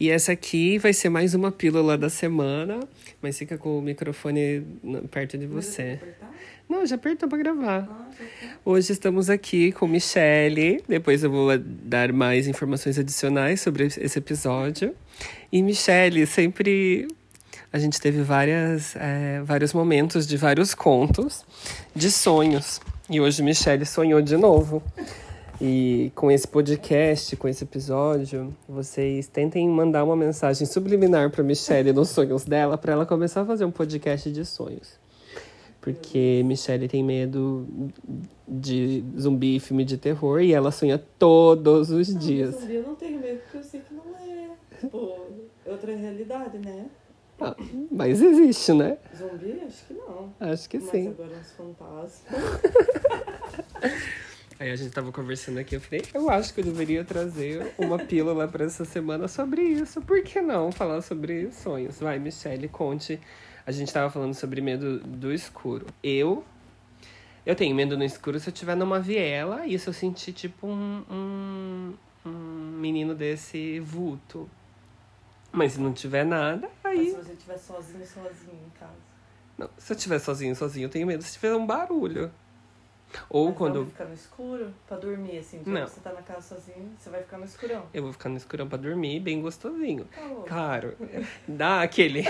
E essa aqui vai ser mais uma pílula da semana, mas fica com o microfone perto de você. Não, já apertou para gravar. Ah, Hoje estamos aqui com Michele. Depois eu vou dar mais informações adicionais sobre esse episódio. E Michele, sempre a gente teve várias, é, vários momentos de vários contos de sonhos. E hoje Michele sonhou de novo. E com esse podcast, com esse episódio, vocês tentem mandar uma mensagem subliminar para Michelle nos sonhos dela, para ela começar a fazer um podcast de sonhos. Porque Michelle tem medo de zumbi, filme de terror, e ela sonha todos os não, dias. Zumbi eu não tenho medo, porque eu sei que não é, tipo, outra realidade, né? Ah, mas existe, né? Zumbi? Acho que não. Acho que mas sim. Mas agora uns fantasmas. Aí a gente tava conversando aqui, eu falei, eu acho que eu deveria trazer uma pílula para essa semana sobre isso. Por que não falar sobre sonhos? Vai, Michelle, conte. A gente tava falando sobre medo do escuro. Eu eu tenho medo no escuro se eu estiver numa viela e se eu sentir tipo um, um, um menino desse vulto. Mas se não tiver nada, aí. Mas se você estiver sozinho, sozinho em casa. Não, se eu estiver sozinho, sozinho, eu tenho medo se tiver um barulho. Ou Mas quando. Vai ficar no escuro pra dormir, assim. Não. você tá na casa sozinho, você vai ficar no escurão. Eu vou ficar no escurão pra dormir, bem gostosinho. Tá louco. Claro, dá aquele.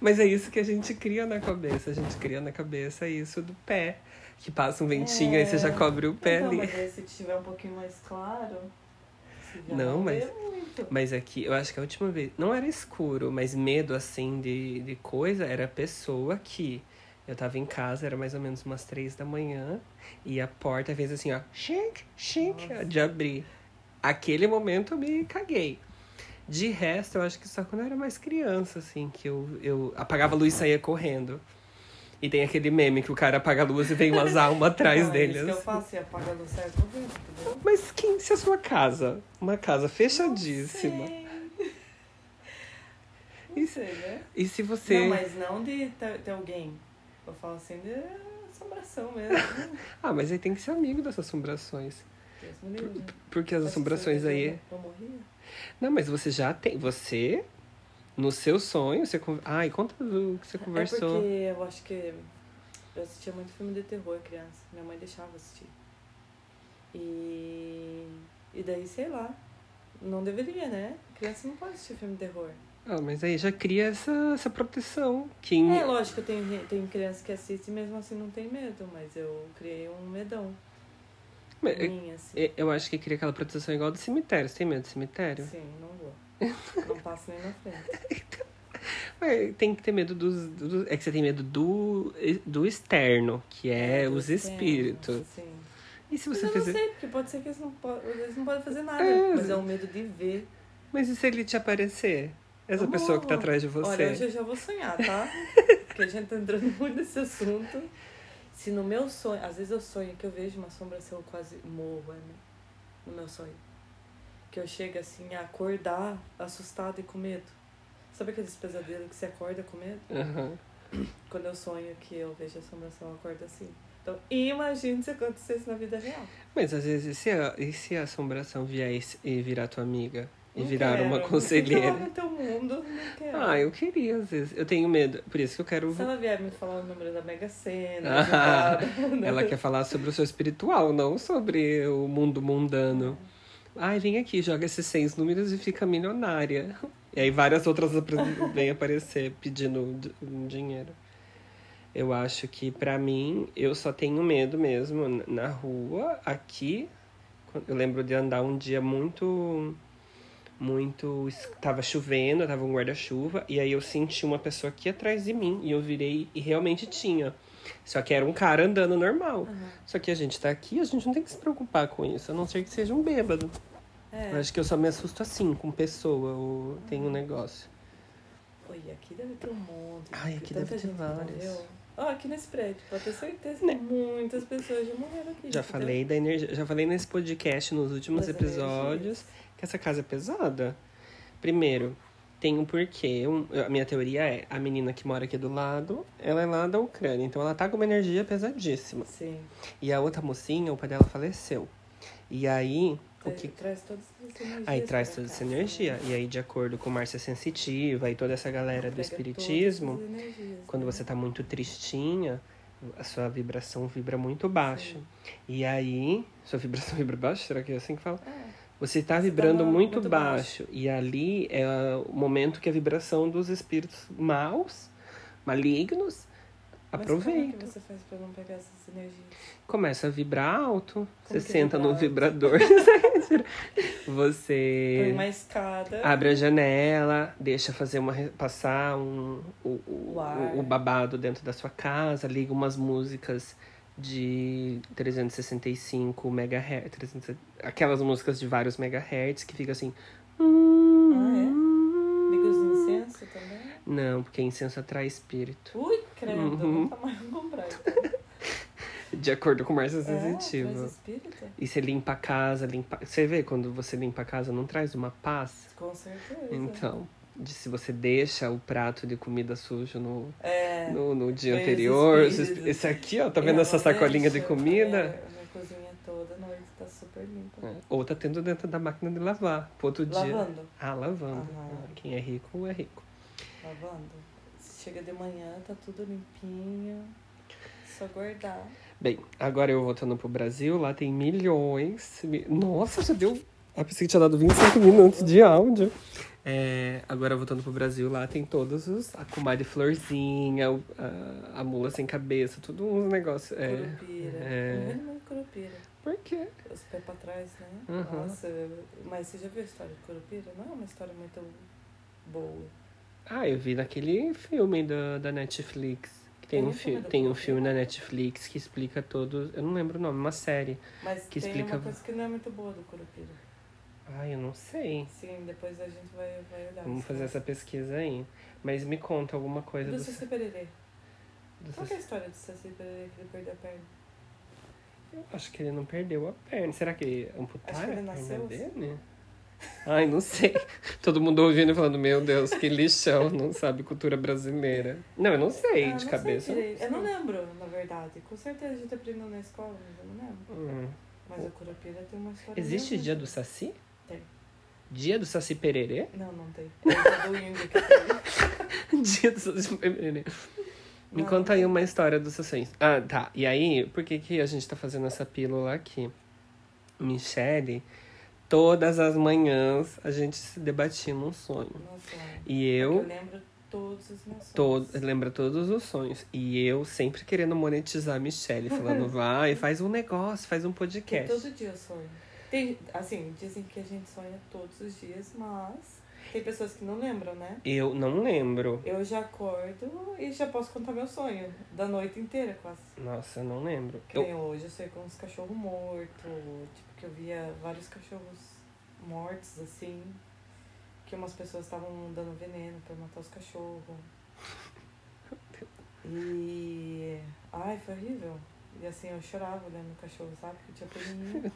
Mas é isso que a gente cria na cabeça. A gente cria na cabeça isso do pé. Que passa um ventinho, aí você já cobre o pé então, ali. Mas aí se tiver um pouquinho mais claro. Não, mas- muito. Mas aqui, eu acho que a última vez. Não era escuro, mas medo assim de, de coisa era a pessoa que. Eu tava em casa, era mais ou menos umas três da manhã, e a porta fez assim, ó, shink, Nossa. de abrir. Aquele momento eu me caguei. De resto, eu acho que só quando eu era mais criança, assim, que eu, eu apagava a luz e saía correndo. E tem aquele meme que o cara apaga a luz e vem umas almas atrás Não, dele. É isso que eu faço, e apaga a luz sai correndo, entendeu? Mas quem, se a sua casa, uma casa fechadíssima, Não sei. E Não se- sei, né? e se você. Não, mas não de ter alguém. Eu falo assim de assombração mesmo. Ah, mas aí tem que ser amigo dessas assombrações. Deus me livre. Porque as assombrações aí. Eu morria. Não, mas você já tem. Você, no seu sonho, você. Ai, conta do que você É conversou. porque eu acho que eu assistia muito filme de terror criança. Minha mãe deixava assistir. E. E daí, sei lá. Não deveria, né? Criança não pode assistir filme de terror. Ah, mas aí já cria essa, essa proteção. Que em- É, lógico, tem, tem criança que assiste e mesmo assim não tem medo, mas eu criei um medão. Mas, em mim, assim. é, Eu acho que cria aquela proteção igual do cemitério. Você tem medo do cemitério? Sim, não vou. Não passo nem na frente. Mas tem que ter medo dos, dos- É que você tem medo do, do externo, que é, do os externo, espíritos. Sim. E se Mas você eu não fizer. sei, porque pode ser que eles não, po- eles não podem fazer nada. É. Mas é o medo de ver. Mas e se ele te aparecer? Essa pessoa que tá atrás de você. Olha, hoje eu já vou sonhar, tá? Porque a gente tá entrando muito nesse assunto. Se no meu sonho, às vezes eu sonho que eu vejo uma assombração, eu quase morro, é, né? No meu sonho. Que eu chego assim a acordar assustada e com medo. Sabe aqueles pesadelos que você acorda com medo? Aham. Quando eu sonho que eu vejo assombração, eu acordo assim. Então, imagine se acontecesse na vida real. Mas às vezes, e se a, e se a assombração vier e virar tua amiga? E Não virar quero. uma conselheira? no teu mundo, não quero. Ah, eu queria, às vezes. Eu tenho medo. Por isso que eu quero. Se ela vier me falar o número da Mega Sena, Ah, Ela quer falar sobre o seu espiritual, não sobre o mundo mundano. Ai, vem aqui, joga esses seis números e fica milionária. E aí várias outras vêm aparecer pedindo di- dinheiro. Eu acho que pra mim, eu só tenho medo mesmo na rua, aqui. Eu lembro de andar um dia muito. Muito. Tava chovendo, tava um guarda-chuva, e aí eu senti uma pessoa aqui atrás de mim, e eu virei e realmente tinha. Só que era um cara andando normal. Aham. Só que a gente tá aqui, a gente não tem que se preocupar com isso, a não ser que seja um bêbado. É. Eu acho que eu só me assusto assim, com pessoa, ou tem um negócio. Oi, aqui deve ter um monte. Ai, aqui deve ter vários. Ó, aqui nesse prédio, pode ter certeza Né? muitas pessoas já morreram aqui. Já falei da energia, já falei nesse podcast nos últimos Das episódios energias. Que essa casa é pesada. Primeiro, tem um porquê. Um- a minha teoria é a menina que mora aqui do lado, ela é lá da Ucrânia, então ela tá com uma energia pesadíssima. Sim. E a outra mocinha, o pai dela faleceu. E aí, O que... Traz todas essas energias. Aí traz toda essa energia. né? E aí, de acordo com Márcia Sensitiva e toda essa galera do espiritismo, energias, quando né? você tá muito tristinha, a sua vibração vibra muito baixo. E aí, sua vibração vibra baixo? Será que é assim que fala? É. Você está vibrando tá muito, muito baixo. E ali é o momento que a vibração dos espíritos maus, malignos, Mas como é aproveita. que você faz pra não pegar essas energias? Começa a vibrar alto. você que senta no alto? vibrador. Põe você uma escada. abre a janela, deixa fazer uma passar um, o, o, o, o babado dentro da sua casa, liga umas músicas de 365 MHz, 300 aquelas músicas de vários megahertz que fica assim. Ah, é? Liga os incensos também? Não, porque incenso atrai espírito. Ui, credo, Uhum. nunca mais vou comprar. Então. De acordo com o Márcia É, Sensitiva. espírito? E você limpa a casa, limpa. Você vê quando você limpa a casa, não traz uma paz? Com certeza. Então, de se você deixa o prato de comida sujo no, É. no, no dia os anterior. Esse, aqui, ó, tá vendo ela essa sacolinha de comida? é, cozinha toda noite tá super limpa. É, Ou tá tendo dentro da máquina de lavar. Pro outro dia. Lavando, Ah, lavando. Ah, Quem é rico é rico. lavando. Chega de manhã, tá tudo limpinho. Só guardar. Bem, agora eu voltando pro Brasil, lá tem milhões. mi- Nossa, já deu. Eu pensei que tinha dado 25 minutos de áudio. É, agora voltando pro Brasil, lá tem todos os. A comadre Florzinha, o- a, a mula sem cabeça, tudo uns negócios. É, Curupira. é. Curupira. por quê? Os pés pra trás, né? Uhum. Nossa, mas você já viu a história de curupira? Não é uma história muito boa. Ah, eu vi naquele filme da, da Netflix. Tem, Tem um, fi tem um filme na Netflix que explica todos. Eu não lembro o nome, uma série. Mas Que tem explica- uma coisa que não é muito boa do curupira. Ai, eu não sei. Sim, depois a gente vai, vai olhar. Vamos fazer né? essa pesquisa aí. Mas me conta alguma coisa Do do, Saci Pererê. do Qual que é a história do Saci Pererê que ele perdeu a perna? Eu acho que ele não perdeu a perna. Será que amputaram Acho que ele a perna assim. dele? Ai, não sei. Todo mundo ouvindo e falando, meu Deus, que lixão, não sabe cultura brasileira. Não, eu não sei Ah, de não cabeça. Sei eu não lembro, na verdade. Com certeza a gente aprendeu na escola, mas eu não lembro. Hum. Mas a curupira tem uma história. Existe dia do Saci? Tem. Dia do Saci Pererê? Não, não tem. É dia do índio que tem. Dia do Saci Pererê. Me Não, conta não aí uma história dos Saciões. Ah, tá. E aí, por que, que a gente tá fazendo essa pílula aqui? Michele, todas as manhãs a gente se debatia num sonho. Nossa, E eu... eu, lembro todos os meus sonhos. todo, lembra todos os sonhos. E eu sempre querendo monetizar a Michelle, falando, vai, faz um negócio, faz um podcast. todo dia eu sonho. Tem, assim, dizem que a gente sonha todos os dias, mas tem pessoas que não lembram, né? Eu não lembro. Eu já acordo e já posso contar meu sonho. Da noite inteira, quase. Nossa, eu não lembro. Que Eu, nem hoje eu sei com uns cachorros mortos. Tipo, que eu via vários cachorros mortos, assim. Que umas pessoas estavam dando veneno pra matar os cachorros. E. Ai, foi horrível. E assim, eu chorava olhando o cachorro, sabe? Porque tinha peninha.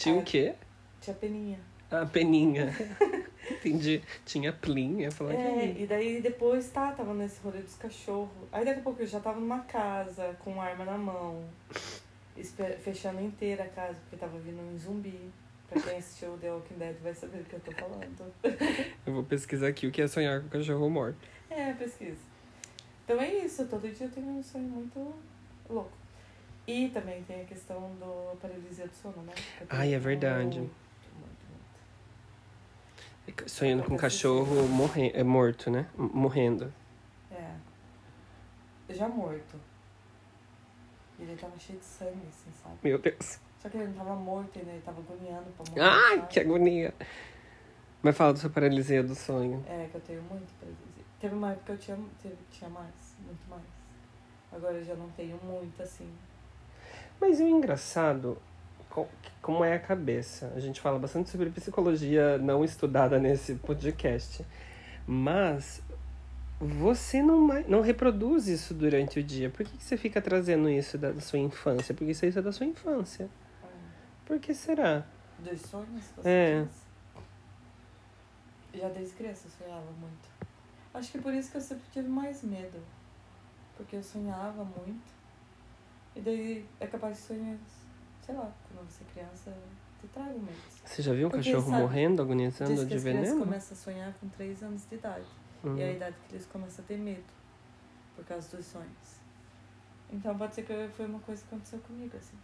Tinha o Ah, quê? Tinha peninha. A peninha. Entendi. Tinha plinha. Falei, É, e daí depois, tá, tava nesse rolê dos cachorros. Aí daqui a pouco eu já tava numa casa, com arma na mão, fechando inteira a casa, porque tava vindo um zumbi. Pra quem assistiu The Walking Dead vai saber do que eu tô falando. eu vou pesquisar aqui o que é sonhar com cachorro morto. É, pesquisa. Então é isso, todo dia eu tenho um sonho muito louco. E também tem a questão do paralisia do sono, né? Ai, é verdade. Muito, muito, muito. Sonhando com um cachorro morre... é morto, né? Morrendo. É. Já morto. Ele tava cheio de sangue, assim, sabe? Meu Deus. Só que ele não tava morto ainda, ele tava agoniando pra morrer. Ai, sabe? que agonia. Mas fala da sua paralisia do sonho. É, que eu tenho muito paralisia. Teve uma época que eu tinha, teve, tinha mais, muito mais. Agora eu já não tenho muito, assim. Mas o engraçado, co- como é a cabeça? A gente fala bastante sobre psicologia não estudada nesse podcast. Mas você não, não reproduz isso durante o dia. Por que, que você fica trazendo isso da, sua infância? Porque isso é da sua infância. Por que será? Dos sonhos que você É. diz? Já desde criança eu sonhava muito. Acho que por isso que eu sempre tive mais medo. Porque eu sonhava muito. E daí é capaz de sonhar, sei lá, quando você é criança, te trago medos. Você já viu um Porque, cachorro sabe, morrendo, agonizando Diz que de as veneno? começam a sonhar com 3 anos de idade. Hum. E é a idade que eles começam a ter medo. Por causa dos sonhos. Então pode ser que foi uma coisa que aconteceu comigo, assim.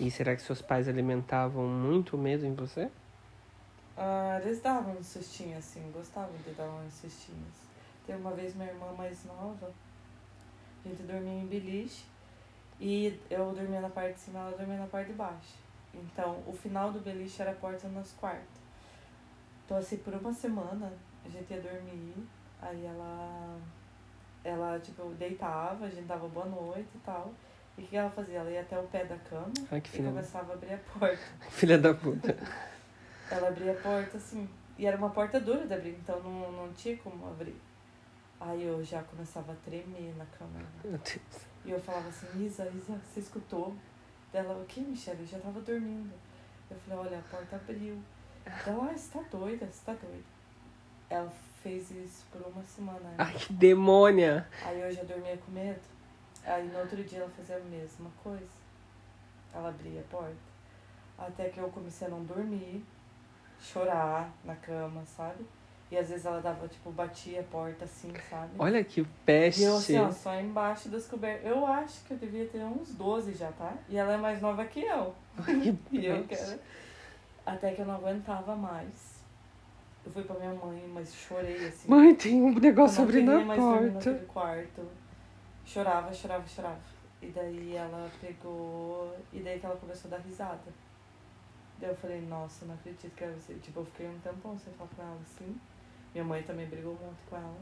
E será que seus pais alimentavam muito medo em você? Ah, eles davam um sustinho, assim, gostavam de dar uns sustinhos. Teve uma vez minha irmã mais nova, a gente dormia em beliche e eu dormia na parte de cima ela dormia na parte de baixo. Então, o final do beliche era a porta nos quartos. Então, assim, por uma semana a gente ia dormir, aí ela, ela tipo, deitava, a gente dava boa noite e tal. E o que ela fazia? Ela ia até o pé da cama Ai, e filha, começava a abrir a porta. filha da puta. Ela abria a porta assim. E era uma porta dura de abrir, então não, não tinha como abrir. Aí eu já começava a tremer na cama. Meu Deus. E eu falava assim, Isa, Isa, você escutou? Dela, o que, Michelle? Eu já tava dormindo. Eu falei, olha, a porta abriu. Ela, ah, você tá doida, você tá doida. Ela fez isso por uma semana. né? Ai, que demônia! Aí eu já dormia com medo. Aí no outro dia ela fazia a mesma coisa. Ela abria a porta. Até que eu comecei a não dormir, chorar na cama, sabe? E às vezes ela dava, tipo, batia a porta assim, sabe? Olha que E peste. eu assim, ó, só embaixo das cobertas. Eu acho que eu devia ter uns 12 já, tá? E ela é mais nova que eu. Que E eu quero. Até que eu não aguentava mais. Eu fui pra minha mãe, mas chorei assim. Mãe, tem um negócio abrindo a porta. quarto. Chorava, chorava, chorava. E daí ela pegou. E daí que ela começou a dar risada. Daí eu falei, nossa, não acredito que era você. Tipo, eu fiquei um tempão sem falar com ela assim. Minha mãe também brigou muito com ela.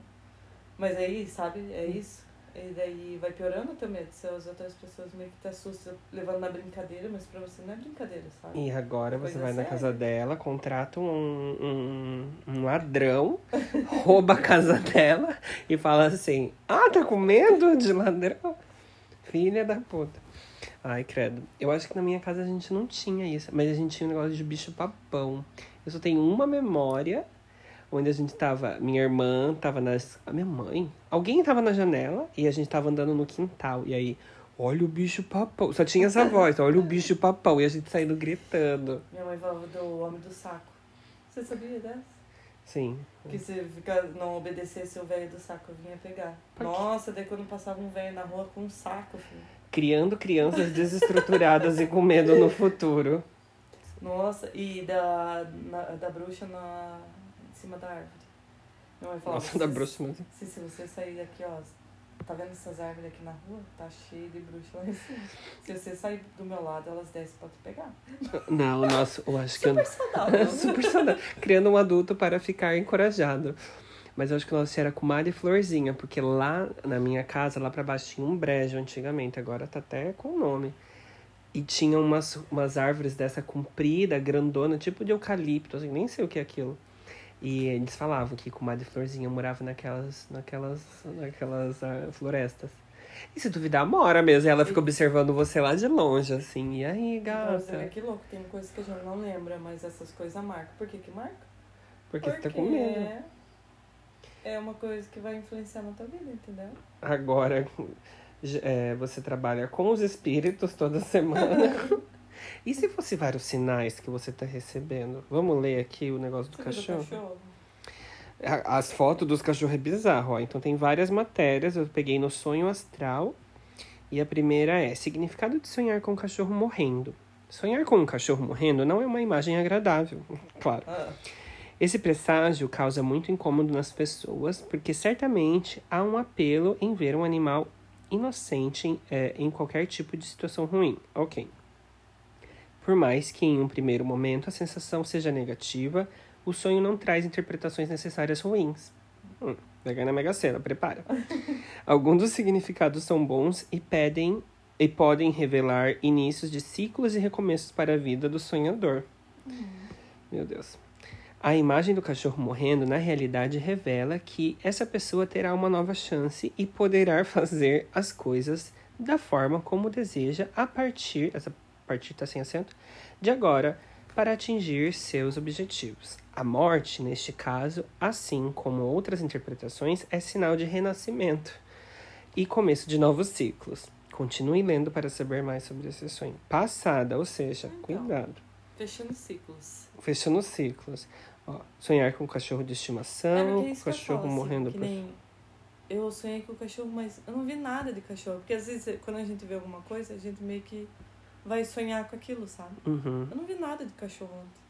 Mas aí, sabe, é isso. E daí vai piorando o teu medo. Se as outras pessoas meio que te assustam levando na brincadeira, mas pra você não é brincadeira, sabe? E agora você vai na séria. casa dela, contrata um, um, um ladrão, rouba a casa dela e fala assim: Ah, tá com medo de ladrão? Filha da puta. Ai, credo. Eu acho que na minha casa a gente não tinha isso, mas a gente tinha um negócio de bicho-papão. Eu só tenho uma memória onde a gente tava. Minha irmã tava nas. A minha mãe. Alguém tava na janela e a gente tava andando no quintal. E aí, olha o bicho-papão. Só tinha essa voz, olha o bicho-papão. E a gente saindo gritando. Minha mãe falava do homem do saco. Você sabia dessa? Sim. Que se não obedecesse o velho do saco, vinha pegar. Nossa, daí quando passava um velho na rua com um saco, filho. Criando crianças desestruturadas e com medo no futuro. Nossa, e da, na- da bruxa na, cima da árvore. Minha mãe falava, Nossa, da se- bruxa mesmo. Se, se você sair daqui, ó, tá vendo essas árvores aqui na rua? Tá cheio de bruxa lá em cima. Se você sair do meu lado, elas descem pra te pegar. Não, nossa, eu acho que eu Super saudável. Super saudável. Criando um adulto para ficar encorajado. Mas eu acho que o nosso era comadre e florzinha, porque lá na minha casa, lá pra baixo, tinha um brejo antigamente, agora tá até com nome. E tinha umas, umas árvores dessa comprida, grandona, tipo de eucalipto, assim, nem sei o que é aquilo. E eles falavam que comadre florzinha morava naquelas, naquelas, naquelas ah, florestas. E se duvidar, mora mesmo. E ela fica observando você lá de longe, assim. E aí, Pra você ver gata? que louco, tem coisas que a gente não lembra, mas essas coisas marcam. Por que que marca? Porque você tá com medo. é uma coisa que vai influenciar na tua vida, entendeu? Agora, é, você trabalha com os espíritos toda semana. e se fosse vários sinais que você tá recebendo? Vamos ler aqui o negócio do cachorro? cachorro? As fotos dos cachorros é bizarro, ó. Então tem várias matérias, eu peguei no sonho astral. E a primeira é: significado de sonhar com um cachorro morrendo. Sonhar com um cachorro morrendo não é uma imagem agradável, claro. Ah, Esse presságio causa muito incômodo nas pessoas, porque certamente há um apelo em ver um animal inocente eh, em qualquer tipo de situação ruim. Ok. Por mais que em um primeiro momento a sensação seja negativa, o sonho não traz interpretações necessárias ruins. Hum, vai ganhar na Mega Sena, prepara. Alguns dos significados são bons e pedem e podem revelar inícios de ciclos e recomeços para a vida do sonhador. Meu Deus. A imagem do cachorro morrendo, na realidade, revela que essa pessoa terá uma nova chance e poderá fazer as coisas da forma como deseja a partir, essa partir está sem acento, de agora, para atingir seus objetivos. A morte, neste caso, assim como outras interpretações, é sinal de renascimento e começo de novos ciclos. Continue lendo para saber mais sobre esse sonho. Passada, ou seja, Então. cuidado. Fechando ciclos. Fechando ciclos. Ó, sonhar com um cachorro de estimação, é, é cachorro falo, morrendo assim, por. Nem... Eu sonhei com o cachorro, mas eu não vi nada de cachorro. Porque às vezes, quando a gente vê alguma coisa, a gente meio que vai sonhar com aquilo, sabe? Uhum. Eu não vi nada de cachorro ontem.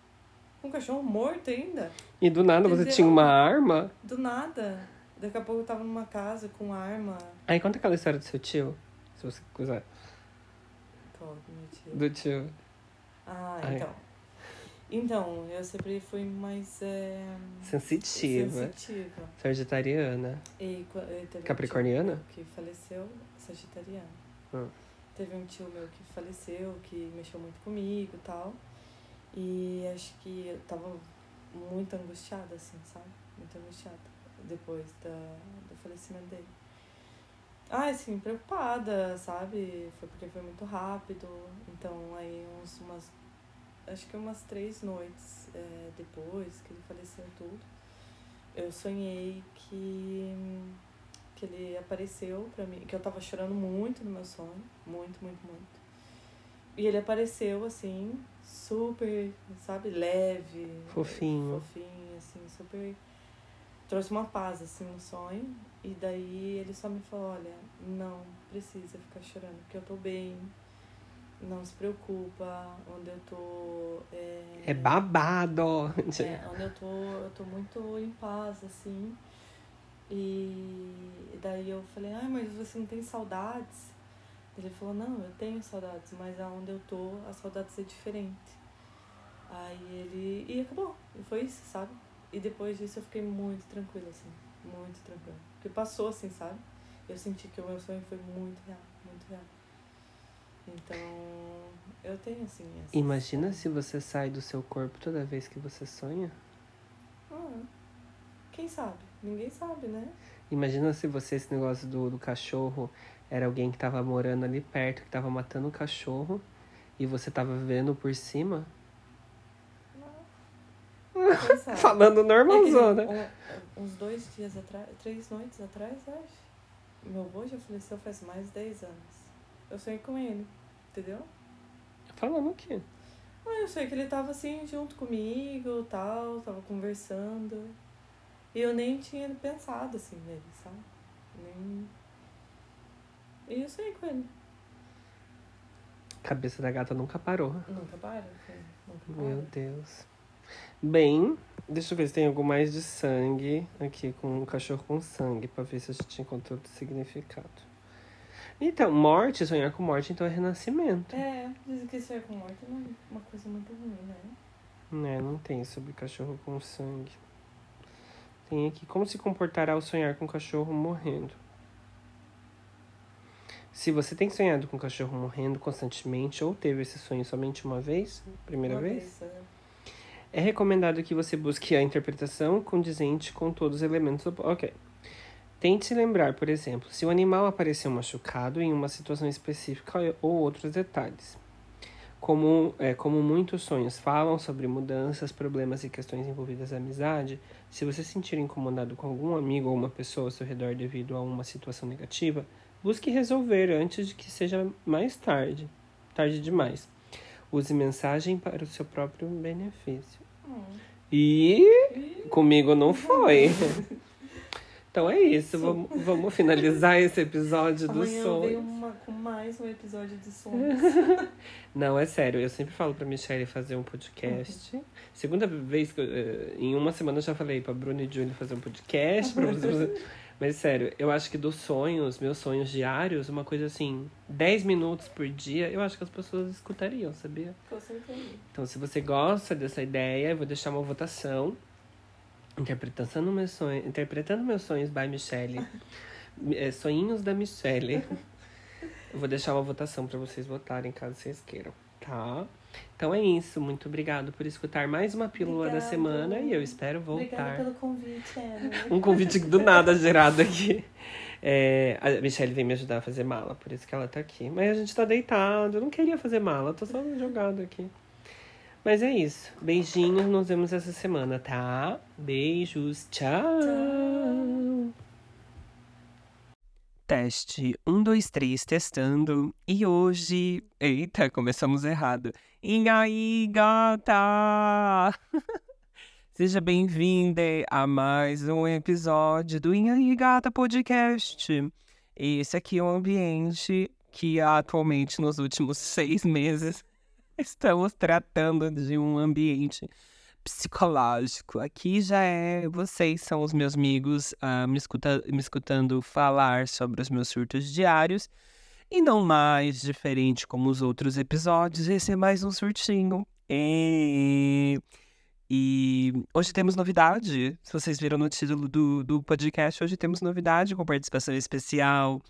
Um cachorro morto ainda. E do nada você Entendeu? tinha uma arma. Do nada. Daqui a pouco eu tava numa casa com arma. Aí conta aquela história do seu tio. Se você quiser. Qual que meu tio? Do tio. Ah, Ai. então. Então, eu sempre fui mais é, Sensitiva. sensitiva. Sagitariana. E, e um Capricorniana? meu que faleceu, sagitariano. Ah. Teve um tio meu que faleceu, que mexeu muito comigo e tal. E acho que eu tava muito angustiada, assim, sabe? Muito angustiada depois da, do falecimento dele. Ah, assim, preocupada, sabe? Foi porque foi muito rápido. Então, aí, uns, umas. Acho que umas três noites é, depois que ele faleceu tudo, eu sonhei que, que ele apareceu pra mim, que eu tava chorando muito no meu sonho. Muito, muito, muito. E ele apareceu, assim, super, sabe, leve. Fofinho. Fofinho, assim, super. Trouxe uma paz, assim, no sonho. E daí ele só me falou: olha, não precisa ficar chorando, porque eu tô bem. Não se preocupa, onde eu tô. É, É babado. é, onde eu tô, eu tô muito em paz, assim. E daí eu falei, ai, mas você não tem saudades? Ele falou, não, eu tenho saudades, mas aonde eu tô, a saudades é diferente. Aí ele. E acabou. E foi isso, sabe? E depois disso eu fiquei muito tranquila, assim. Muito tranquila. Porque passou, assim, sabe? Eu senti que o meu sonho foi muito real, muito real. Então, eu tenho, assim. essas- Imagina se você sai do seu corpo toda vez que você sonha. Ah, quem sabe? Ninguém sabe, né? Imagina se você, esse negócio do, do cachorro, era alguém que tava morando ali perto, que tava matando o cachorro, e você tava vendo por cima. Falando É que normalzona. um- uns dois dias atrás, três noites atrás, acho. Meu avô já faleceu faz mais de 10 anos. Eu sonhei com ele, entendeu? Falando o quê? Ah, eu sei que ele tava assim junto comigo tal, tava conversando. E eu nem tinha pensado assim nele, sabe? Nem. E eu sonhei com ele. Cabeça da gata nunca parou. Nunca para, filho, nunca Meu para. Deus. Bem, deixa eu ver se tem algo mais de sangue aqui com um cachorro com sangue, pra ver se a gente encontrou outro significado. Então, morte, sonhar com morte, então é renascimento. É, dizem que sonhar com morte é uma coisa muito ruim, né? Né, não tem sobre cachorro com sangue. Tem aqui como se comportar ao sonhar com cachorro morrendo. Se você tem sonhado com cachorro morrendo constantemente ou teve esse sonho somente uma vez, primeira Uma vez, é. é recomendado que você busque a interpretação condizente com todos os elementos do... Ok. Tente se lembrar, por exemplo, se o animal apareceu machucado em uma situação específica ou outros detalhes. Como, é, como muitos sonhos falam sobre mudanças, problemas e questões envolvidas na amizade, se você se sentir incomodado com algum amigo ou uma pessoa ao seu redor devido a uma situação negativa, busque resolver antes de que seja mais tarde, tarde demais. Use mensagem para o seu próprio benefício. Hum. E E- comigo não foi. Então é isso, vamos, vamos finalizar esse episódio do Amanhã eu uma, com mais um episódio de sonhos. Não, é sério, eu sempre falo pra Michelle fazer um podcast. Segunda vez que eu, eh, em uma semana eu já falei pra Bruna e Júlio fazer um podcast. Pra você fazer... Mas sério, eu acho que dos sonhos, meus sonhos diários, uma coisa assim, 10 minutos por dia, eu acho que as pessoas escutariam, sabia? Com certeza. Então, se você gosta dessa ideia, eu vou deixar uma votação. Interpretando meus sonhos, interpretando meus sonhos by Michelle. É, Sonhinhos da Michelle. Eu vou deixar uma votação pra vocês votarem, caso vocês queiram, tá? Então é isso. Muito obrigado por escutar mais uma pílula da semana e eu espero voltar. Obrigada pelo convite, Ana. Um convite do nada gerado aqui. É, a Michelle vem me ajudar a fazer mala, por isso que ela tá aqui. Mas a gente tá deitado, eu não queria fazer mala, tô só jogado aqui. Mas é isso. Beijinhos, nos vemos essa semana, tá? Beijos, tchau. Tchau. Teste, um, dois, três, testando. E hoje. Eita, começamos errado. E aí, gata! Seja bem-vinda a mais um episódio do E gata podcast. Esse aqui é um ambiente que atualmente, nos últimos seis meses, estamos tratando de um ambiente psicológico. Aqui já é. Vocês são os meus amigos uh, me, escuta, me escutando falar sobre os meus surtos diários. E não mais diferente como os outros episódios, esse é mais um surtinho. E, e hoje temos novidade. Se vocês viram no título do, do podcast, hoje temos novidade com participação especial.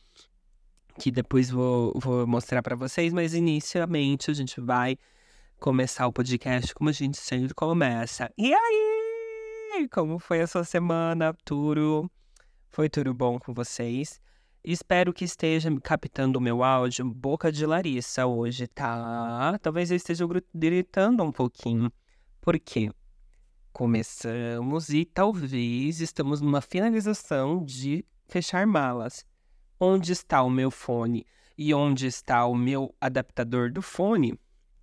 Que depois vou, vou mostrar para vocês, mas inicialmente a gente vai começar o podcast como a gente sempre começa. E aí? Como foi a sua semana, Turo? Foi tudo bom com vocês? Espero que esteja captando o meu áudio boca de Larissa hoje, tá? Talvez eu esteja gritando um pouquinho. Por quê? Começamos e talvez estamos numa finalização de fechar malas. Onde está o meu fone e onde está o meu adaptador do fone?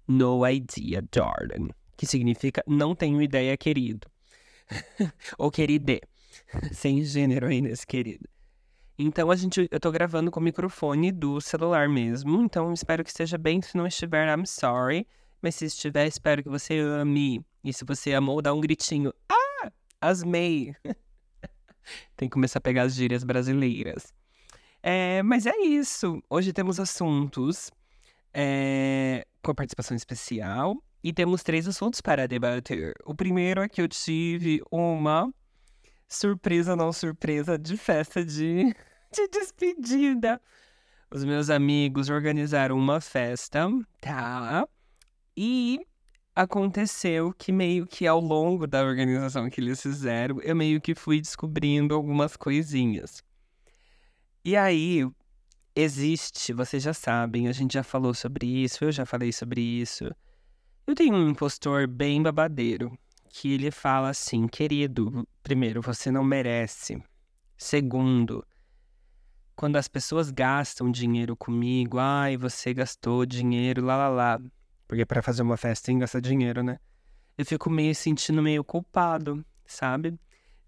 No idea, Jordan. Que significa não tenho ideia, querido. Ou queride. Sem gênero aí nesse querido. Então a gente, eu tô gravando com o microfone do celular mesmo. Então espero que esteja bem. Se não estiver, I'm sorry. Mas se estiver, espero que você ame. E se você amou, dá um gritinho. Ah! Asmei! Tem que começar a pegar as gírias brasileiras. É, mas é isso. Hoje temos assuntos é, com participação especial. E temos três assuntos para debater. O primeiro é que eu tive uma surpresa, não surpresa, de festa de, de despedida. Os meus amigos organizaram uma festa, tá? E aconteceu que meio que ao longo da organização que eles fizeram, eu meio que fui descobrindo algumas coisinhas. E aí, existe, vocês já sabem, a gente já falou sobre isso, eu já falei sobre isso. Eu tenho um impostor bem babadeiro, que ele fala assim: querido, primeiro, você não merece. Segundo, quando as pessoas gastam dinheiro comigo, ai, você gastou dinheiro, lá lá lá. Porque para fazer uma festa tem que gastar dinheiro, né? Eu fico meio sentindo meio culpado, sabe?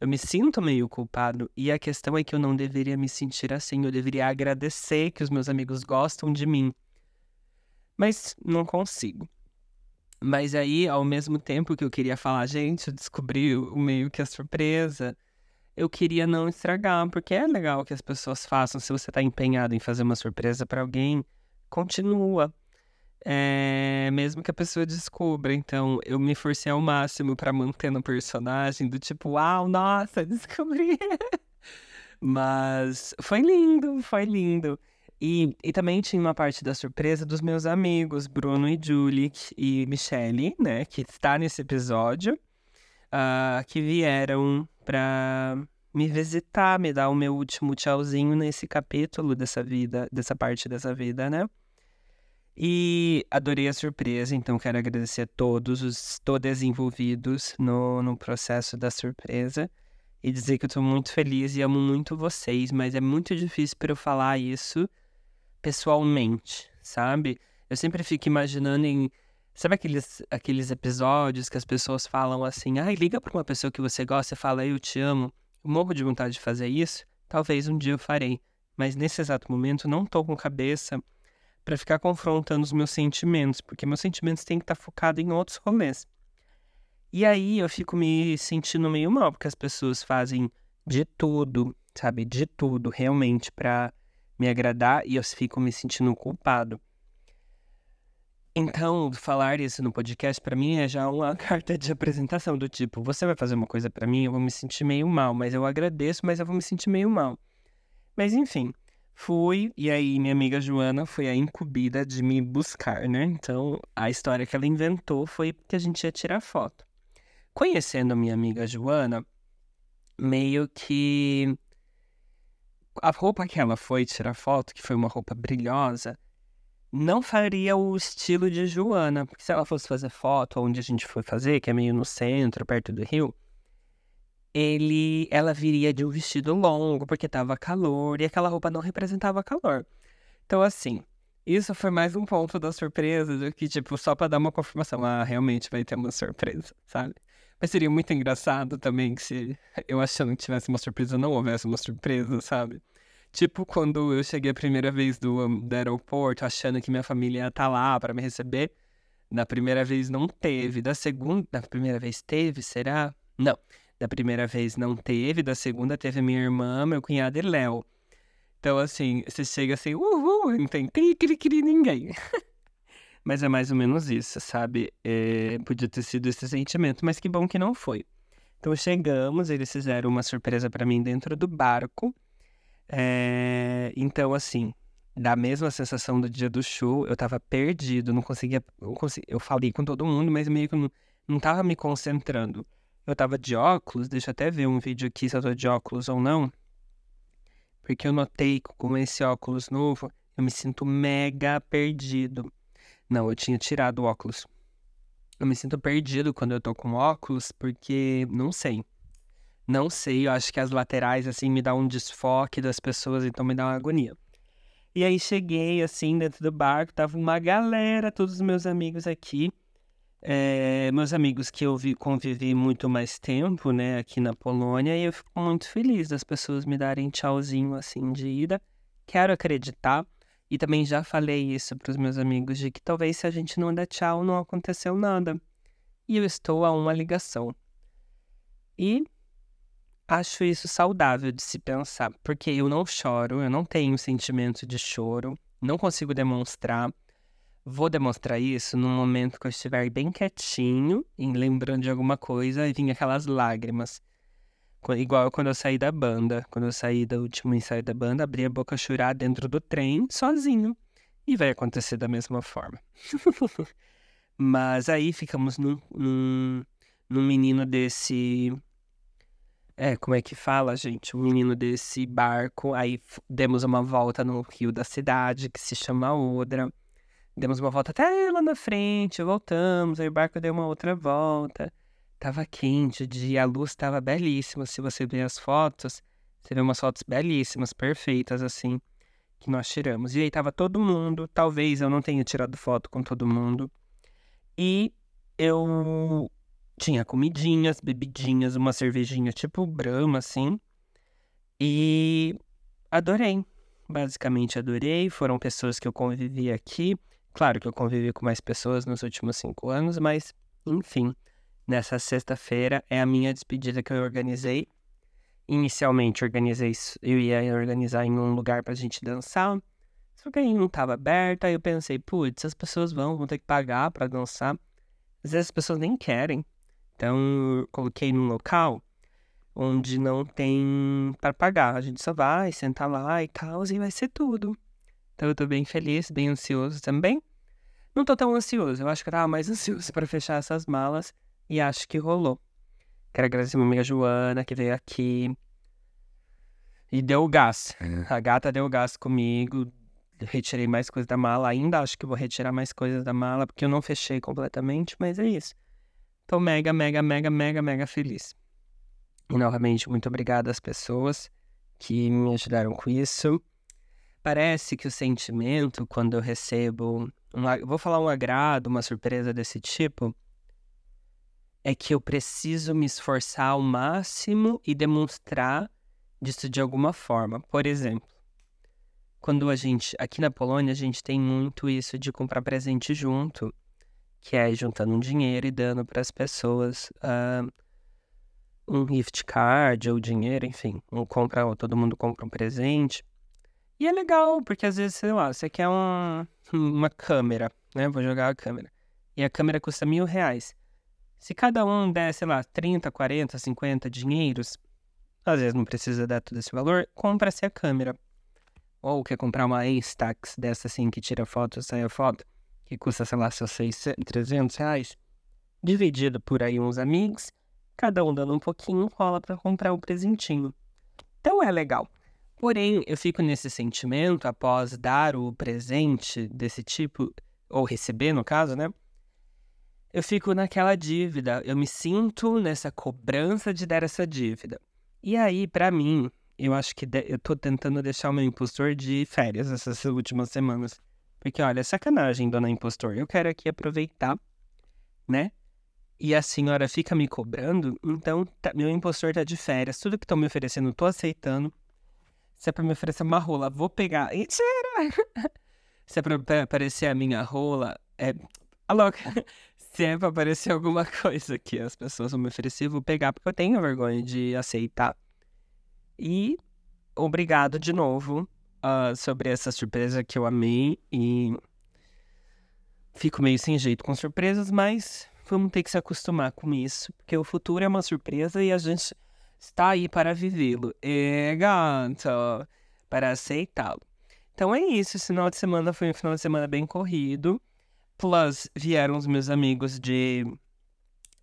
Eu me sinto meio culpado e a questão é que eu não deveria me sentir assim. Eu deveria agradecer que os meus amigos gostam de mim. Mas não consigo. Mas aí, ao mesmo tempo que eu queria falar, gente, eu descobri o meio que a surpresa, eu queria não estragar, porque é legal que as pessoas façam. Se você está empenhado em fazer uma surpresa para alguém, continua é, mesmo que a pessoa descubra. Então, eu me forcei ao máximo para manter no personagem do tipo, uau, nossa, descobri. Mas foi lindo, foi lindo. E, e também tinha uma parte da surpresa dos meus amigos, Bruno e Julie e Michelle, né, que está nesse episódio, uh, que vieram para me visitar, me dar o meu último tchauzinho nesse capítulo dessa vida, dessa parte dessa vida, né? E adorei a surpresa, então quero agradecer a todos os todos envolvidos no, no processo da surpresa e dizer que eu estou muito feliz e amo muito vocês, mas é muito difícil para eu falar isso pessoalmente, sabe? Eu sempre fico imaginando em. Sabe aqueles, aqueles episódios que as pessoas falam assim, ai, liga para uma pessoa que você gosta e fala, eu te amo. Eu morro de vontade de fazer isso. Talvez um dia eu farei. Mas nesse exato momento não tô com cabeça para ficar confrontando os meus sentimentos, porque meus sentimentos têm que estar tá focados em outros rolês. E aí eu fico me sentindo meio mal, porque as pessoas fazem de tudo, sabe? De tudo, realmente, para me agradar e eu fico me sentindo culpado. Então, falar isso no podcast para mim é já uma carta de apresentação do tipo, você vai fazer uma coisa para mim, eu vou me sentir meio mal, mas eu agradeço, mas eu vou me sentir meio mal. Mas enfim, Fui, e aí minha amiga Joana foi a incumbida de me buscar, né? Então, a história que ela inventou foi que a gente ia tirar foto. Conhecendo minha amiga Joana, meio que a roupa que ela foi tirar foto, que foi uma roupa brilhosa, não faria o estilo de Joana. Porque se ela fosse fazer foto onde a gente foi fazer, que é meio no centro, perto do rio, ele, ela viria de um vestido longo porque tava calor e aquela roupa não representava calor. Então, assim, isso foi mais um ponto da surpresa do que, tipo, só pra dar uma confirmação. Ah, realmente vai ter uma surpresa, sabe? Mas seria muito engraçado também que se eu achando que tivesse uma surpresa, não houvesse uma surpresa, sabe? Tipo, quando eu cheguei a primeira vez do, do aeroporto, achando que minha família ia estar tá lá para me receber. Na primeira vez não teve. Da segunda. Da primeira vez teve, será? Não. Da primeira vez não teve. Da segunda teve minha irmã, meu cunhado e Léo. Então, assim, você chega assim, uhul, não tem cri, cri, cri, ninguém. mas é mais ou menos isso, sabe? É, podia ter sido esse sentimento, mas que bom que não foi. Então chegamos, eles fizeram uma surpresa para mim dentro do barco. É, então, assim, da mesma sensação do dia do show, eu tava perdido, não conseguia. Eu, consegui, eu falei com todo mundo, mas meio que não, não tava me concentrando. Eu tava de óculos, deixa eu até ver um vídeo aqui se eu tô de óculos ou não. Porque eu notei que com esse óculos novo, eu me sinto mega perdido. Não, eu tinha tirado o óculos. Eu me sinto perdido quando eu tô com óculos, porque não sei. Não sei, eu acho que as laterais, assim, me dá um desfoque das pessoas, então me dá uma agonia. E aí cheguei, assim, dentro do barco, tava uma galera, todos os meus amigos aqui. É, meus amigos que eu vi, convivi muito mais tempo, né, aqui na Polônia, e eu fico muito feliz das pessoas me darem tchauzinho, assim, de ida. Quero acreditar, e também já falei isso para os meus amigos, de que talvez se a gente não der tchau, não aconteceu nada. E eu estou a uma ligação. E Acho isso saudável de se pensar, porque eu não choro, eu não tenho sentimento de choro, não consigo demonstrar. Vou demonstrar isso no momento que eu estiver bem quietinho, lembrando de alguma coisa, e vir aquelas lágrimas. Igual quando eu saí da banda. Quando eu saí do último ensaio da banda, abri a boca a chorar dentro do trem, sozinho. E vai acontecer da mesma forma. Mas aí ficamos num, num, num menino desse é, como é que fala, gente? O menino desse barco. Aí demos uma volta no rio da cidade, que se chama Odra. Demos uma volta até lá na frente, voltamos. Aí o barco deu uma outra volta. Tava quente o dia, a luz tava belíssima. Se você ver as fotos, você vê umas fotos belíssimas, perfeitas, assim, que nós tiramos. E aí tava todo mundo. Talvez eu não tenha tirado foto com todo mundo. E eu tinha comidinhas, bebidinhas, uma cervejinha tipo Brahma, assim. E adorei. Basicamente adorei. Foram pessoas que eu convivi aqui. Claro que eu convivi com mais pessoas nos últimos cinco anos, mas enfim. Nessa sexta-feira é a minha despedida que eu organizei. Inicialmente organizei, eu ia organizar em um lugar pra gente dançar. Só que aí não tava aberto, aí eu pensei, putz, as pessoas vão, vão ter que pagar para dançar. Às vezes as pessoas nem querem. Então, eu coloquei num local onde não tem para pagar. A gente só vai sentar lá e tal, e vai ser tudo. Então, eu tô bem feliz, bem ansioso também. Não tô tão ansioso, eu acho que eu tava mais ansioso para fechar essas malas e acho que rolou. Quero agradecer a minha amiga Joana que veio aqui e deu gás. É. A gata deu gás comigo. Retirei mais coisas da mala. Ainda acho que vou retirar mais coisas da mala porque eu não fechei completamente, mas é isso. Tô mega, mega, mega, mega, mega feliz. E novamente, muito obrigado às pessoas que me ajudaram com isso. Parece que o sentimento, quando eu recebo, um, vou falar um agrado, uma surpresa desse tipo, é que eu preciso me esforçar ao máximo e demonstrar disso de alguma forma. Por exemplo, quando a gente, aqui na Polônia, a gente tem muito isso de comprar presente junto que é juntando um dinheiro e dando para as pessoas uh, um gift card ou dinheiro, enfim, um compra, todo mundo compra um presente. E é legal, porque às vezes, sei lá, você quer uma, uma câmera, né? Vou jogar a câmera. E a câmera custa mil reais. Se cada um der, sei lá, 30, 40, 50 dinheiros, às vezes não precisa dar todo esse valor, compra-se a câmera. Ou quer comprar uma Instax dessa assim que tira foto, sai a foto que custa, sei lá, seus 600, 300 reais, dividido por aí uns amigos, cada um dando um pouquinho, rola para comprar o um presentinho. Então é legal. Porém, eu fico nesse sentimento após dar o presente desse tipo, ou receber no caso, né? eu fico naquela dívida, eu me sinto nessa cobrança de dar essa dívida. E aí, para mim, eu acho que de, eu tô tentando deixar o meu impostor de férias essas últimas semanas. Porque, olha, sacanagem, dona impostor. Eu quero aqui aproveitar, né? E a senhora fica me cobrando, então tá, meu impostor tá de férias. Tudo que estão me oferecendo, tô aceitando. Se é pra me oferecer uma rola, vou pegar. Mentira! Se é pra, aparecer a minha rola, é. A louca. Se é pra aparecer alguma coisa que as pessoas vão me oferecer, vou pegar, porque eu tenho vergonha de aceitar. E obrigado de novo uh, sobre essa surpresa que eu amei. E fico meio sem jeito com surpresas, mas vamos ter que se acostumar com isso, porque o futuro é uma surpresa e a gente está aí para vivê-lo. É, gato, para aceitá-lo. Então é isso, esse final de semana foi um final de semana bem corrido. Plus, vieram os meus amigos de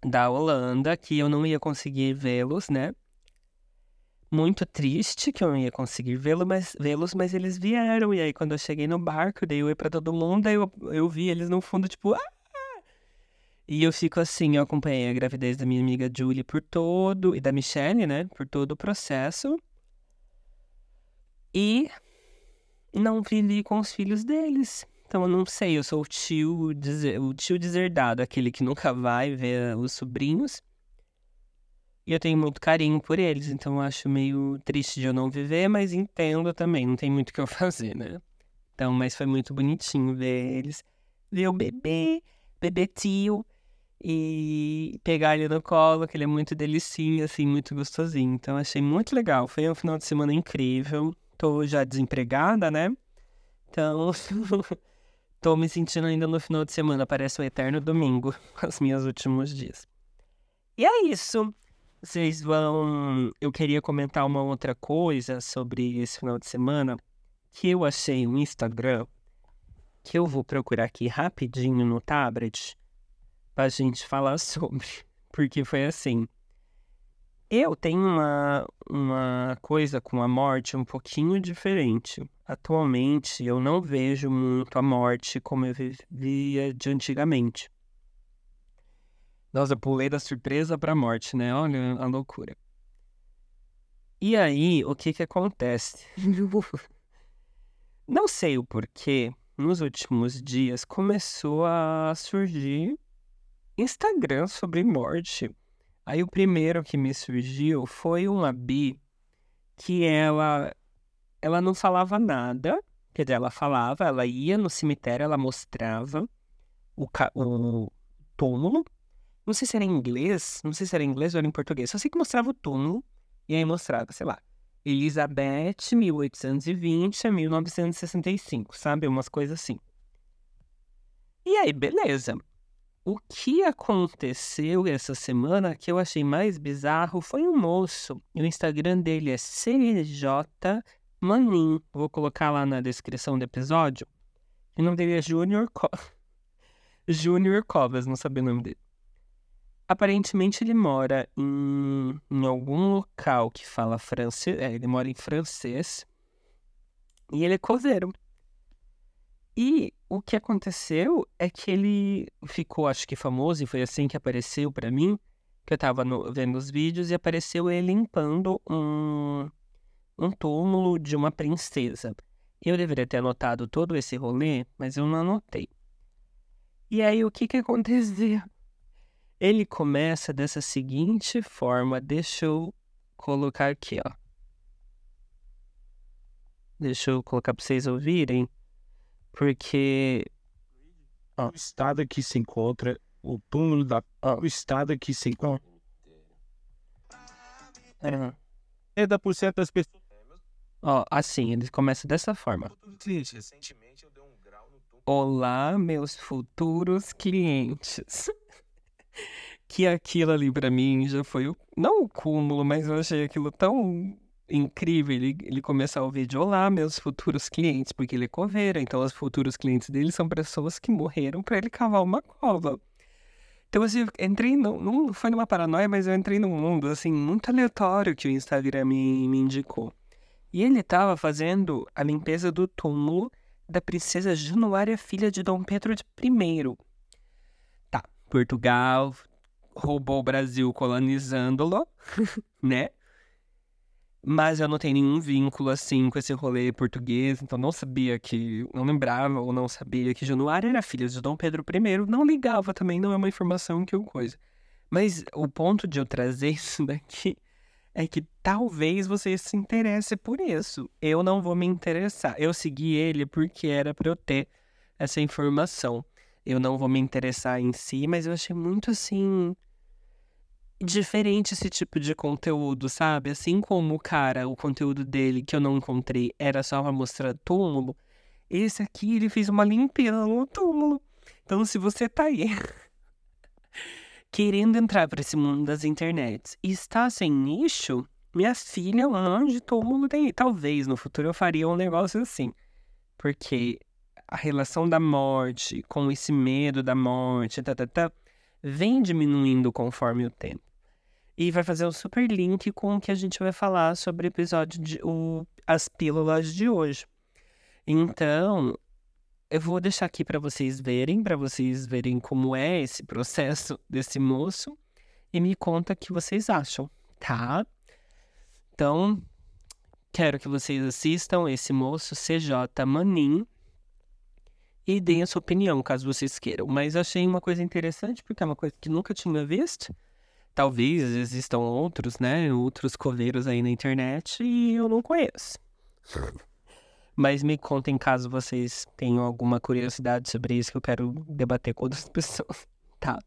da Holanda, que eu não ia conseguir vê-los, né? Muito triste que eu não ia conseguir vê-los, mas, vê mas eles vieram. E aí, quando eu cheguei no barco, dei oi pra todo mundo, aí eu, eu vi eles no fundo, tipo, ah! E eu fico assim, eu acompanhei a gravidez da minha amiga Julie por todo, e da Michelle, né? Por todo o processo. E não vivi com os filhos deles. Então eu não sei, eu sou o tio, o tio deserdado, aquele que nunca vai ver os sobrinhos. E eu tenho muito carinho por eles, então eu acho meio triste de eu não viver, mas entendo também, não tem muito o que eu fazer, né? Então, mas foi muito bonitinho ver eles, ver o bebê, bebê tio, e pegar ele no colo, que ele é muito delicinho, assim, muito gostosinho. Então, achei muito legal. Foi um final de semana incrível. Tô já desempregada, né? Então, Tô me sentindo ainda no final de semana, parece o eterno domingo, os meus últimos dias. E é isso. Vocês vão. Eu queria comentar uma outra coisa sobre esse final de semana que eu achei no Instagram, que eu vou procurar aqui rapidinho no tablet pra gente falar sobre. Porque foi assim. Eu tenho uma, uma coisa com a morte um pouquinho diferente. Atualmente, eu não vejo muito a morte como eu vivia de antigamente. Nossa, eu pulei da surpresa para a morte, né? Olha a loucura. E aí, o que que acontece? não sei o porquê, nos últimos dias começou a surgir Instagram sobre morte. Aí o primeiro que me surgiu foi uma Bi que ela ela não falava nada, quer dizer, ela falava, ela ia no cemitério, ela mostrava o, o túmulo. Não sei se era em inglês, não sei se era em inglês ou era em português, só sei que mostrava o túmulo e aí mostrava, sei lá, Elizabeth, 1820 a 1965, sabe? Umas coisas assim. E aí, beleza. O que aconteceu essa semana que eu achei mais bizarro foi um moço. O Instagram dele é CJ Manin. Vou colocar lá na descrição do episódio. O nome dele é Junior Co... Junior Covas, não sabia o nome dele. Aparentemente ele mora em, em algum local que fala francês. É, ele mora em francês. E ele é coveiro. E o que aconteceu é que ele ficou, acho que famoso, e foi assim que apareceu para mim, que eu tava no, vendo os vídeos, e apareceu ele limpando um, um túmulo de uma princesa. Eu deveria ter anotado todo esse rolê, mas eu não anotei. E aí, o que que aconteceu? Ele começa dessa seguinte forma, deixa eu colocar aqui, ó. Deixa eu colocar para vocês ouvirem. Porque. O estado que se encontra, o túmulo da. O estado que se encontra. Uhum. 70% das pessoas. Ó, assim, ele começa dessa forma. Olá, meus futuros clientes. que aquilo ali para mim já foi o. Não o cúmulo, mas eu achei aquilo tão incrível ele, ele começar o vídeo, olá, meus futuros clientes, porque ele é coveiro, então os futuros clientes dele são pessoas que morreram para ele cavar uma cova. Então, assim, eu entrei, no, não foi numa paranoia, mas eu entrei num mundo, assim, muito aleatório que o Instagram me, me indicou. E ele estava fazendo a limpeza do túmulo da princesa Januária, filha de Dom Pedro I. Tá, Portugal roubou o Brasil colonizando-lo, né? Mas eu não tenho nenhum vínculo, assim, com esse rolê português, então não sabia que, não lembrava ou não sabia que Januária era filha de Dom Pedro I, não ligava também, não é uma informação que eu coisa. Mas o ponto de eu trazer isso daqui é que talvez você se interesse por isso. Eu não vou me interessar. Eu segui ele porque era para eu ter essa informação. Eu não vou me interessar em si, mas eu achei muito assim diferente esse tipo de conteúdo, sabe? Assim como o cara, o conteúdo dele que eu não encontrei era só pra mostrar túmulo, esse aqui ele fez uma limpeza no túmulo. Então, se você tá aí querendo entrar para esse mundo das internets e está sem nicho, minha filha, onde túmulo tem. Talvez no futuro eu faria um negócio assim. Porque a relação da morte com esse medo da morte, tá, tá, tá, vem diminuindo conforme o tempo. E vai fazer um super link com o que a gente vai falar sobre o episódio de o, as pílulas de hoje. Então, eu vou deixar aqui para vocês verem, para vocês verem como é esse processo desse moço e me conta o que vocês acham, tá? Então, quero que vocês assistam esse moço CJ Manin e deem a sua opinião, caso vocês queiram. Mas achei uma coisa interessante porque é uma coisa que nunca tinha visto Talvez existam outros, né? Outros coveiros aí na internet e eu não conheço. Mas me contem caso vocês tenham alguma curiosidade sobre isso que eu quero debater com outras pessoas, tá?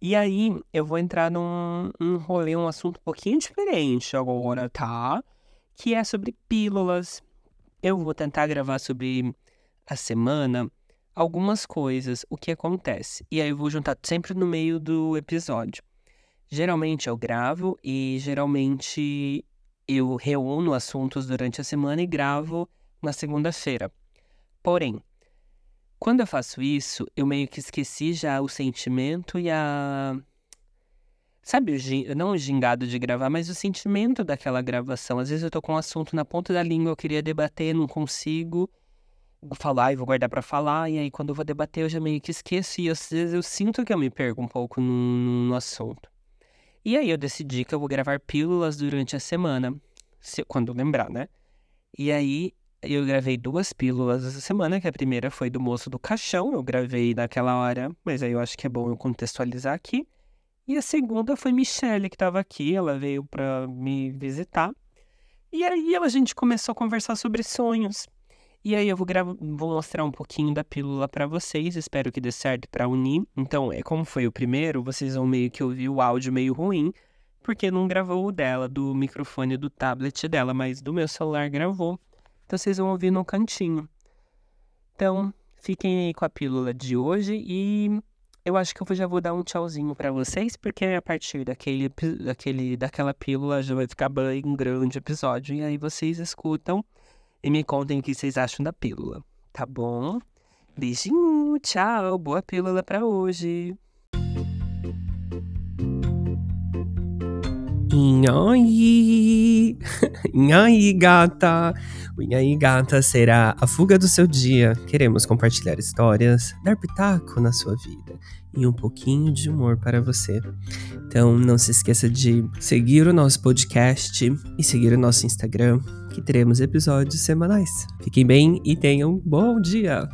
E aí, eu vou entrar num, num rolê, um assunto um pouquinho diferente agora, tá? Que é sobre pílulas. Eu vou tentar gravar sobre a semana algumas coisas, o que acontece. E aí eu vou juntar sempre no meio do episódio. Geralmente eu gravo e geralmente eu reúno assuntos durante a semana e gravo na segunda-feira. Porém, quando eu faço isso, eu meio que esqueci já o sentimento e a. Sabe, o não o gingado de gravar, mas o sentimento daquela gravação. Às vezes eu tô com um assunto na ponta da língua, eu queria debater, não consigo falar e vou guardar para falar, e aí quando eu vou debater eu já meio que esqueço, e às vezes eu sinto que eu me perco um pouco no, no assunto. E aí eu decidi que eu vou gravar pílulas durante a semana, se, quando lembrar, né? E aí eu gravei duas pílulas essa semana, que a primeira foi do moço do caixão, eu gravei naquela hora, mas aí eu acho que é bom eu contextualizar aqui. E a segunda foi Michelle, que estava aqui, ela veio para me visitar. E aí a gente começou a conversar sobre sonhos. E aí eu vou, vou mostrar um pouquinho da pílula para vocês, espero que dê certo para unir. Então, é como foi o primeiro, vocês vão meio que ouvir o áudio meio ruim, porque não gravou o dela, do microfone do tablet dela, mas do meu celular gravou. Então vocês vão ouvir no cantinho. Então, fiquem aí com a pílula de hoje e eu acho que eu já vou dar um tchauzinho para vocês, porque a partir daquele, daquele, daquela pílula já vai ficar bem grande episódio. E aí vocês escutam e me contem o que vocês acham da pílula, tá bom? Beijinho, tchau, boa pílula para hoje. Nhoi! Nhoi, gata! O Gata será a fuga do seu dia. Queremos compartilhar histórias, dar pitaco na sua vida e um pouquinho de humor para você. Então não se esqueça de seguir o nosso podcast e seguir o nosso Instagram, que teremos episódios semanais. Fiquem bem e tenham um bom dia!